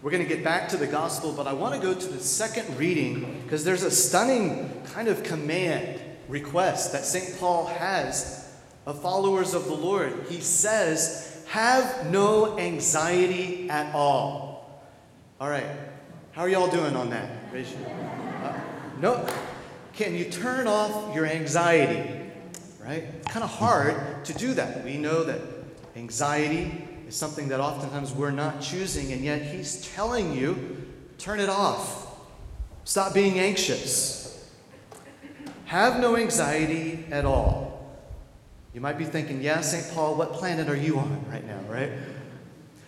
We're going to get back to the gospel, but I want to go to the second reading because there's a stunning kind of command, request that St. Paul has of followers of the Lord. He says, Have no anxiety at all. All right, how are y'all doing on that? Raise your, uh, no, can you turn off your anxiety? Right? It's kind of hard to do that. We know that anxiety is something that oftentimes we're not choosing, and yet He's telling you turn it off. Stop being anxious. Have no anxiety at all. You might be thinking, yeah, St. Paul, what planet are you on right now, right?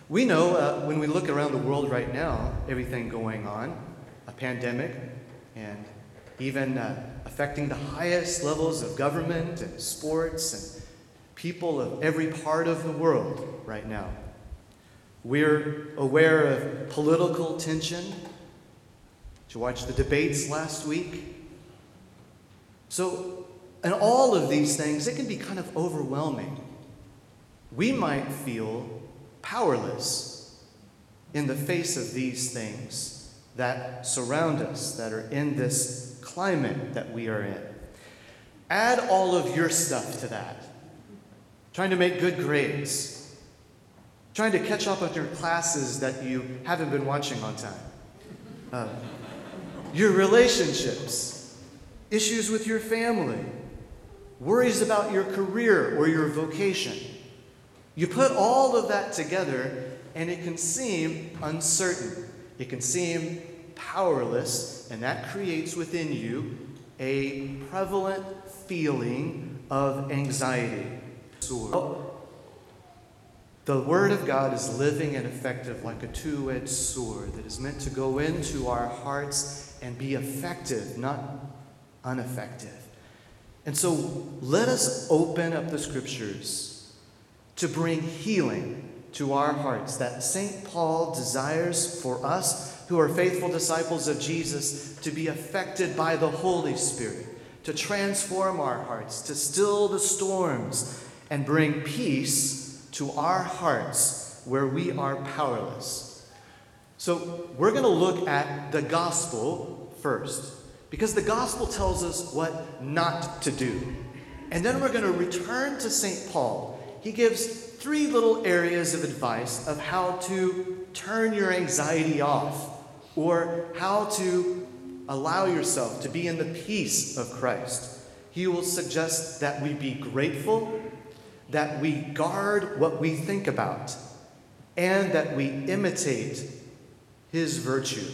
We know uh, when we look around the world right now, everything going on, a pandemic, and even uh, affecting the highest levels of government and sports and people of every part of the world right now. We're aware of political tension. Did you watch the debates last week? So, and all of these things, it can be kind of overwhelming. We might feel powerless in the face of these things that surround us, that are in this climate that we are in. Add all of your stuff to that trying to make good grades, trying to catch up with your classes that you haven't been watching on time, uh, your relationships, issues with your family, worries about your career or your vocation. You put all of that together, and it can seem uncertain. It can seem powerless, and that creates within you a prevalent feeling of anxiety sword. The Word of God is living and effective like a two edged sword that is meant to go into our hearts and be effective, not ineffective. And so let us open up the Scriptures to bring healing to our hearts that St. Paul desires for us who are faithful disciples of Jesus to be affected by the Holy Spirit, to transform our hearts, to still the storms and bring peace to our hearts where we are powerless. So, we're going to look at the gospel first, because the gospel tells us what not to do. And then we're going to return to St. Paul. He gives three little areas of advice of how to turn your anxiety off or how to allow yourself to be in the peace of Christ. He will suggest that we be grateful that we guard what we think about and that we imitate his virtue.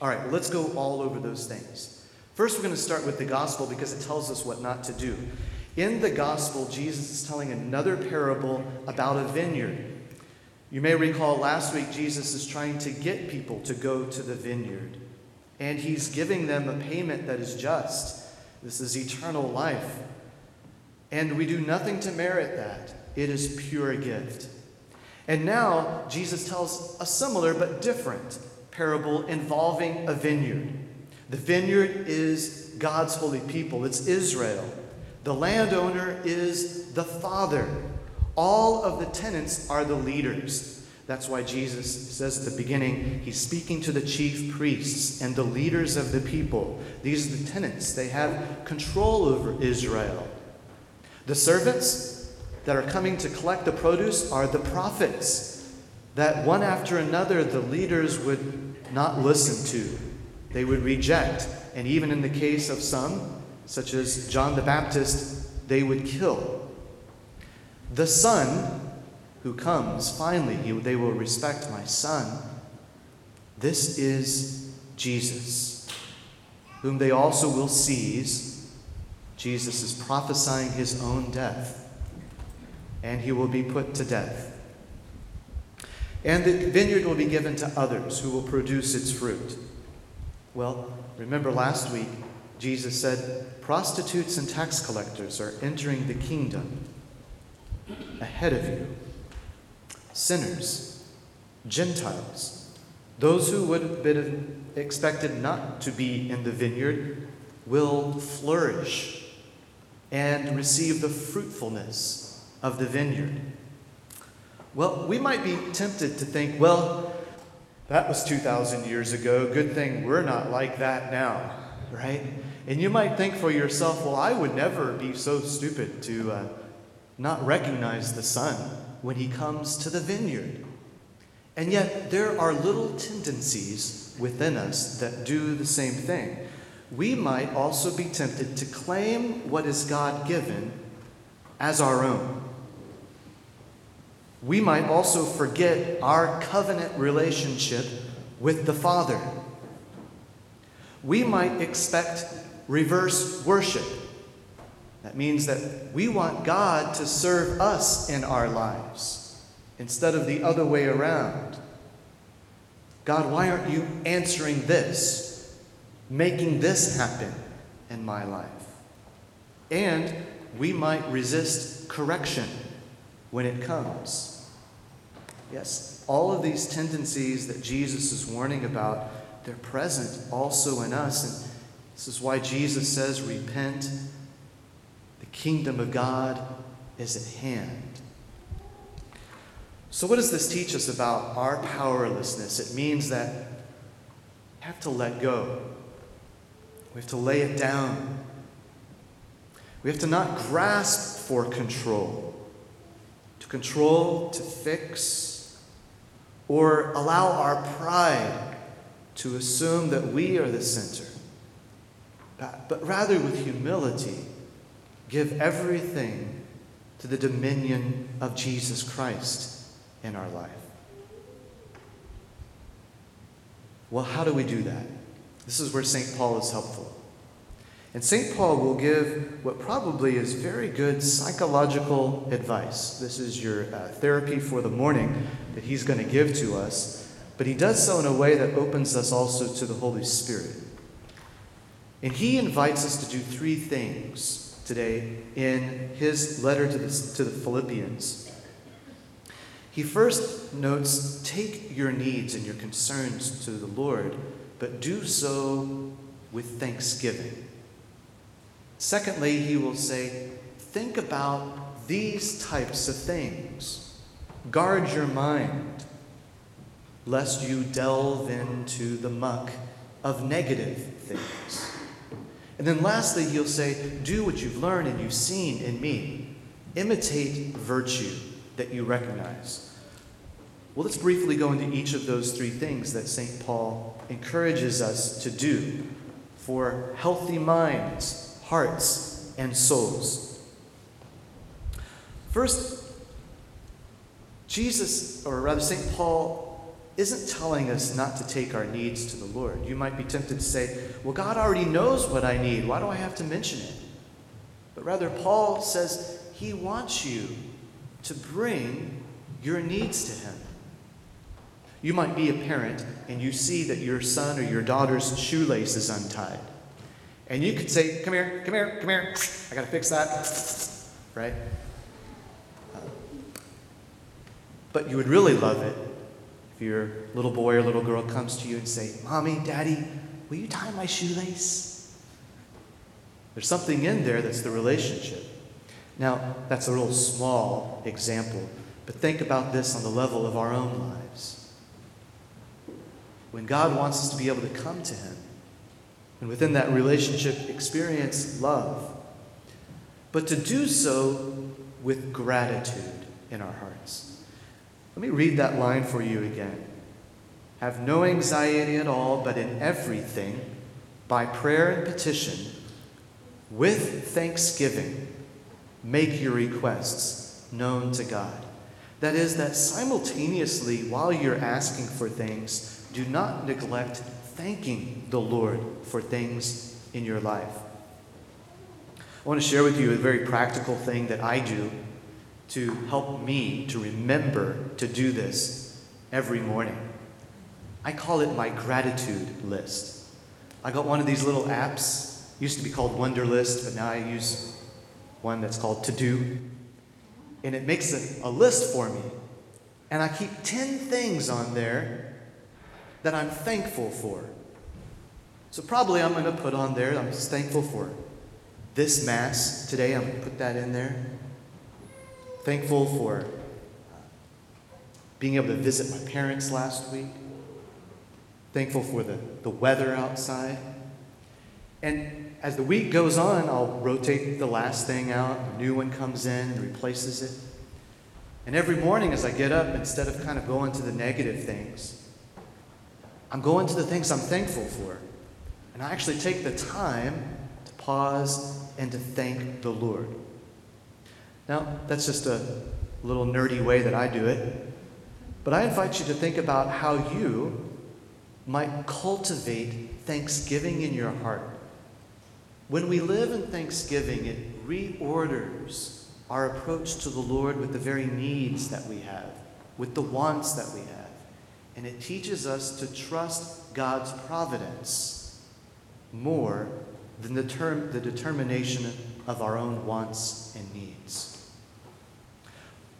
All right, let's go all over those things. First, we're going to start with the gospel because it tells us what not to do. In the gospel, Jesus is telling another parable about a vineyard. You may recall last week, Jesus is trying to get people to go to the vineyard, and he's giving them a payment that is just. This is eternal life. And we do nothing to merit that. It is pure gift. And now Jesus tells a similar but different parable involving a vineyard. The vineyard is God's holy people, it's Israel. The landowner is the Father. All of the tenants are the leaders. That's why Jesus says at the beginning, he's speaking to the chief priests and the leaders of the people. These are the tenants. They have control over Israel. The servants that are coming to collect the produce are the prophets that one after another the leaders would not listen to. They would reject. And even in the case of some, such as John the Baptist, they would kill. The Son who comes, finally, he, they will respect my Son. This is Jesus, whom they also will seize Jesus is prophesying his own death, and he will be put to death. And the vineyard will be given to others who will produce its fruit. Well, remember last week, Jesus said, Prostitutes and tax collectors are entering the kingdom ahead of you. Sinners, Gentiles, those who would have been expected not to be in the vineyard will flourish and receive the fruitfulness of the vineyard. Well, we might be tempted to think, well, That was 2,000 years ago. Good thing we're not like that now, right? And you might think for yourself, well, I would never be so stupid to uh, not recognize the Son when he comes to the vineyard. And yet, there are little tendencies within us that do the same thing. We might also be tempted to claim what is God given as our own. We might also forget our covenant relationship with the Father. We might expect reverse worship. That means that we want God to serve us in our lives instead of the other way around. God, why aren't you answering this, making this happen in my life? And we might resist correction when it comes. Yes, all of these tendencies that Jesus is warning about, they're present also in us. And this is why Jesus says, Repent, the kingdom of God is at hand. So, what does this teach us about our powerlessness? It means that we have to let go, we have to lay it down. We have to not grasp for control, to control, to fix, or allow our pride to assume that we are the center, but rather with humility, give everything to the dominion of Jesus Christ in our life. Well, how do we do that? This is where St. Paul is helpful. And St. Paul will give what probably is very good psychological advice. This is your uh, therapy for the morning that he's going to give to us. But he does so in a way that opens us also to the Holy Spirit. And he invites us to do three things today in his letter to the, to the Philippians. He first notes take your needs and your concerns to the Lord, but do so with thanksgiving. Secondly, he will say, think about these types of things. Guard your mind, lest you delve into the muck of negative things. And then lastly, he'll say, do what you've learned and you've seen in me. Imitate virtue that you recognize. Well, let's briefly go into each of those three things that St. Paul encourages us to do for healthy minds, hearts, and souls. First, Jesus, or rather, St. Paul, isn't telling us not to take our needs to the Lord. You might be tempted to say, Well, God already knows what I need. Why do I have to mention it? But rather, Paul says he wants you to bring your needs to Him. You might be a parent and you see that your son or your daughter's shoelace is untied. And you could say, Come here, come here, come here. I got to fix that. Right? but you would really love it if your little boy or little girl comes to you and say, Mommy, Daddy, will you tie my shoelace? There's something in there that's the relationship. Now, that's a real small example, but think about this on the level of our own lives. When God wants us to be able to come to Him, and within that relationship, experience love, but to do so with gratitude in our hearts. Let me read that line for you again. Have no anxiety at all, but in everything, by prayer and petition, with thanksgiving, make your requests known to God. That is, that simultaneously, while you're asking for things, do not neglect thanking the Lord for things in your life. I want to share with you a very practical thing that I do to help me to remember to do this every morning. I call it my gratitude list. I got one of these little apps, used to be called Wunderlist, but now I use one that's called To Do. And it makes a, a list for me. And I keep 10 things on there that I'm thankful for. So probably I'm going to put on there, I'm thankful for this Mass today. I'm going to put that in there. Thankful for uh, being able to visit my parents last week. thankful for the, the weather outside. And as the week goes on, I'll rotate the last thing out, a new one comes in and replaces it. And every morning as I get up, instead of kind of going to the negative things, I'm going to the things I'm thankful for. And I actually take the time to pause and to thank the Lord. Now, that's just a little nerdy way that I do it. But I invite you to think about how you might cultivate thanksgiving in your heart. When we live in thanksgiving, it reorders our approach to the Lord with the very needs that we have, with the wants that we have. And it teaches us to trust God's providence more than the, term, the determination of our own wants and needs.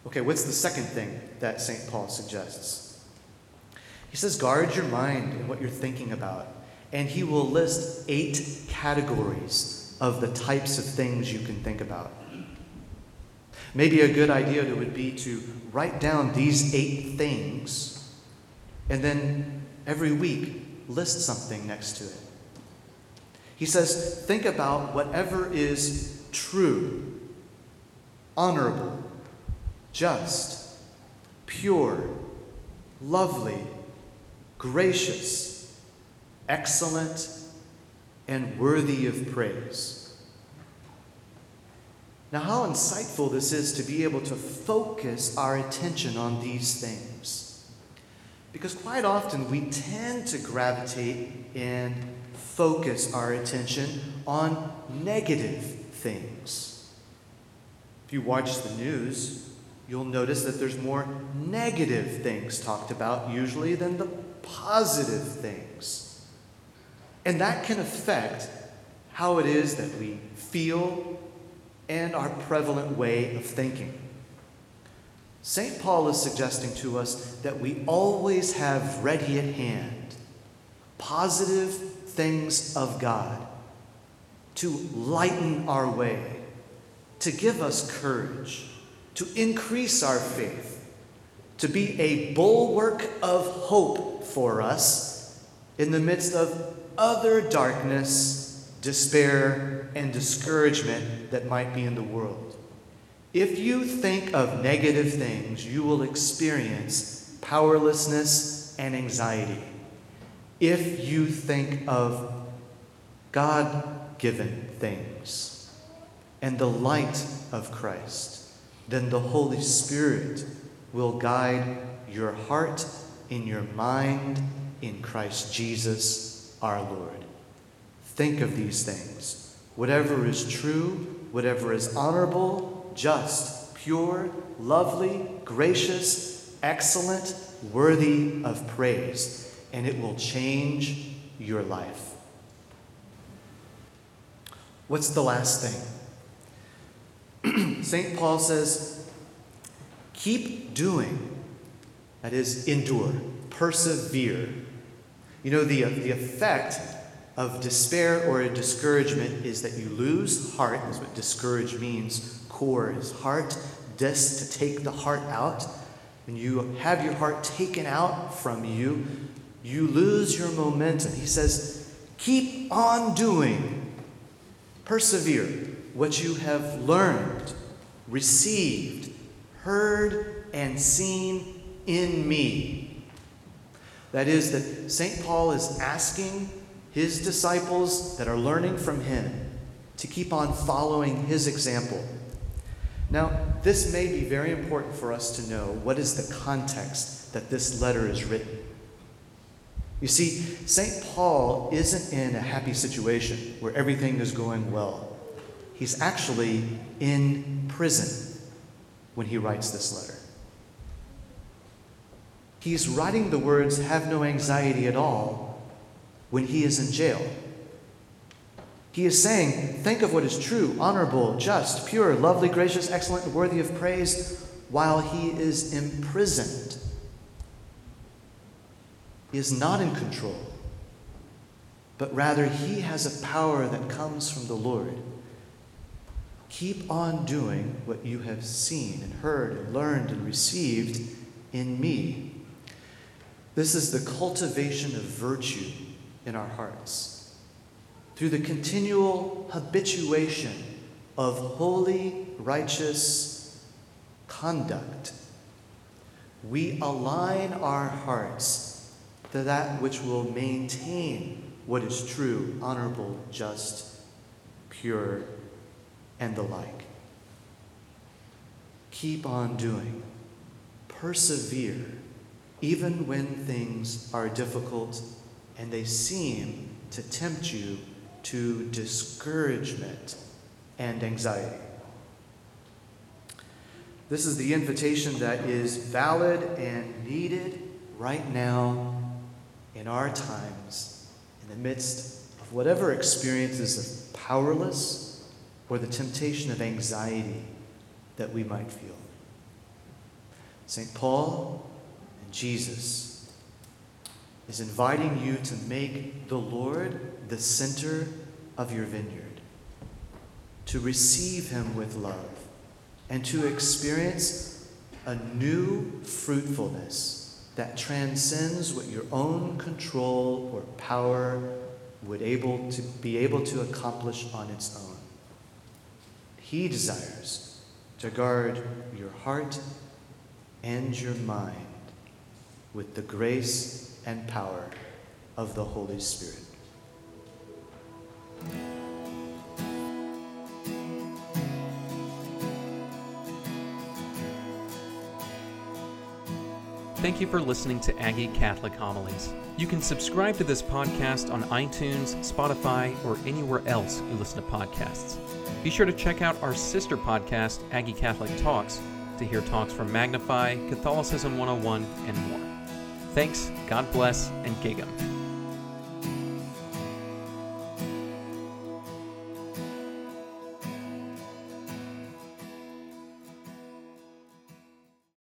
Okay, what's the second thing that St. Paul suggests? He says, guard your mind and what you're thinking about. And he will list eight categories of the types of things you can think about. Maybe a good idea would be to write down these eight things and then every week list something next to it. He says, think about whatever is true, honorable, just, pure, lovely, gracious, excellent, and worthy of praise. Now, how insightful this is to be able to focus our attention on these things. Because quite often we tend to gravitate and focus our attention on negative things. If you watch the news, you'll notice that there's more negative things talked about usually than the positive things. And that can affect how it is that we feel and our prevalent way of thinking. St. Paul is suggesting to us that we always have ready at hand positive things of God to lighten our way, to give us courage, to increase our faith, to be a bulwark of hope for us in the midst of other darkness, despair, and discouragement that might be in the world. If you think of negative things, you will experience powerlessness and anxiety. If you think of God given things and the light of Christ, then the Holy Spirit will guide your heart in your mind in Christ Jesus our Lord. Think of these things whatever is true, whatever is honorable, just, pure, lovely, gracious, excellent, worthy of praise, and it will change your life. What's the last thing? St. Paul says, keep doing, that is, endure, persevere. You know, the, the effect of despair or a discouragement is that you lose heart. That's what discourage means. Core is heart. Dis, to take the heart out. When you have your heart taken out from you, you lose your momentum. He says, keep on doing. Persevere what you have learned, received, heard, and seen in me. That is, that St. Paul is asking his disciples that are learning from him to keep on following his example. Now, this may be very important for us to know what is the context that this letter is written. You see, St. Paul isn't in a happy situation where everything is going well. He's actually in prison when he writes this letter. He's writing the words, have no anxiety at all, when he is in jail. He is saying, Think of what is true, honorable, just, pure, lovely, gracious, excellent, worthy of praise, while he is imprisoned. He is not in control, but rather he has a power that comes from the Lord. Keep on doing what you have seen and heard and learned and received in me. This is the cultivation of virtue in our hearts. Through the continual habituation of holy, righteous conduct, we align our hearts to that which will maintain what is true, honorable, just, pure, and the like. Keep on doing. Persevere, even when things are difficult and they seem to tempt you to discouragement and anxiety. This is the invitation that is valid and needed right now in our times, in the midst of whatever experiences of powerless or the temptation of anxiety that we might feel. St. Paul and Jesus is inviting you to make the Lord the center of your vineyard, to receive Him with love, and to experience a new fruitfulness that transcends what your own control or power would able to be able to accomplish on its own. He desires to guard your heart and your mind with the grace and power of the Holy Spirit. Thank you for listening to Aggie Catholic Homilies. You can subscribe to this podcast on iTunes, Spotify, or anywhere else you listen to podcasts. Be sure to check out our sister podcast, Aggie Catholic Talks, to hear talks from Magnify, Catholicism 101, and more. Thanks, God bless, and Gig 'em.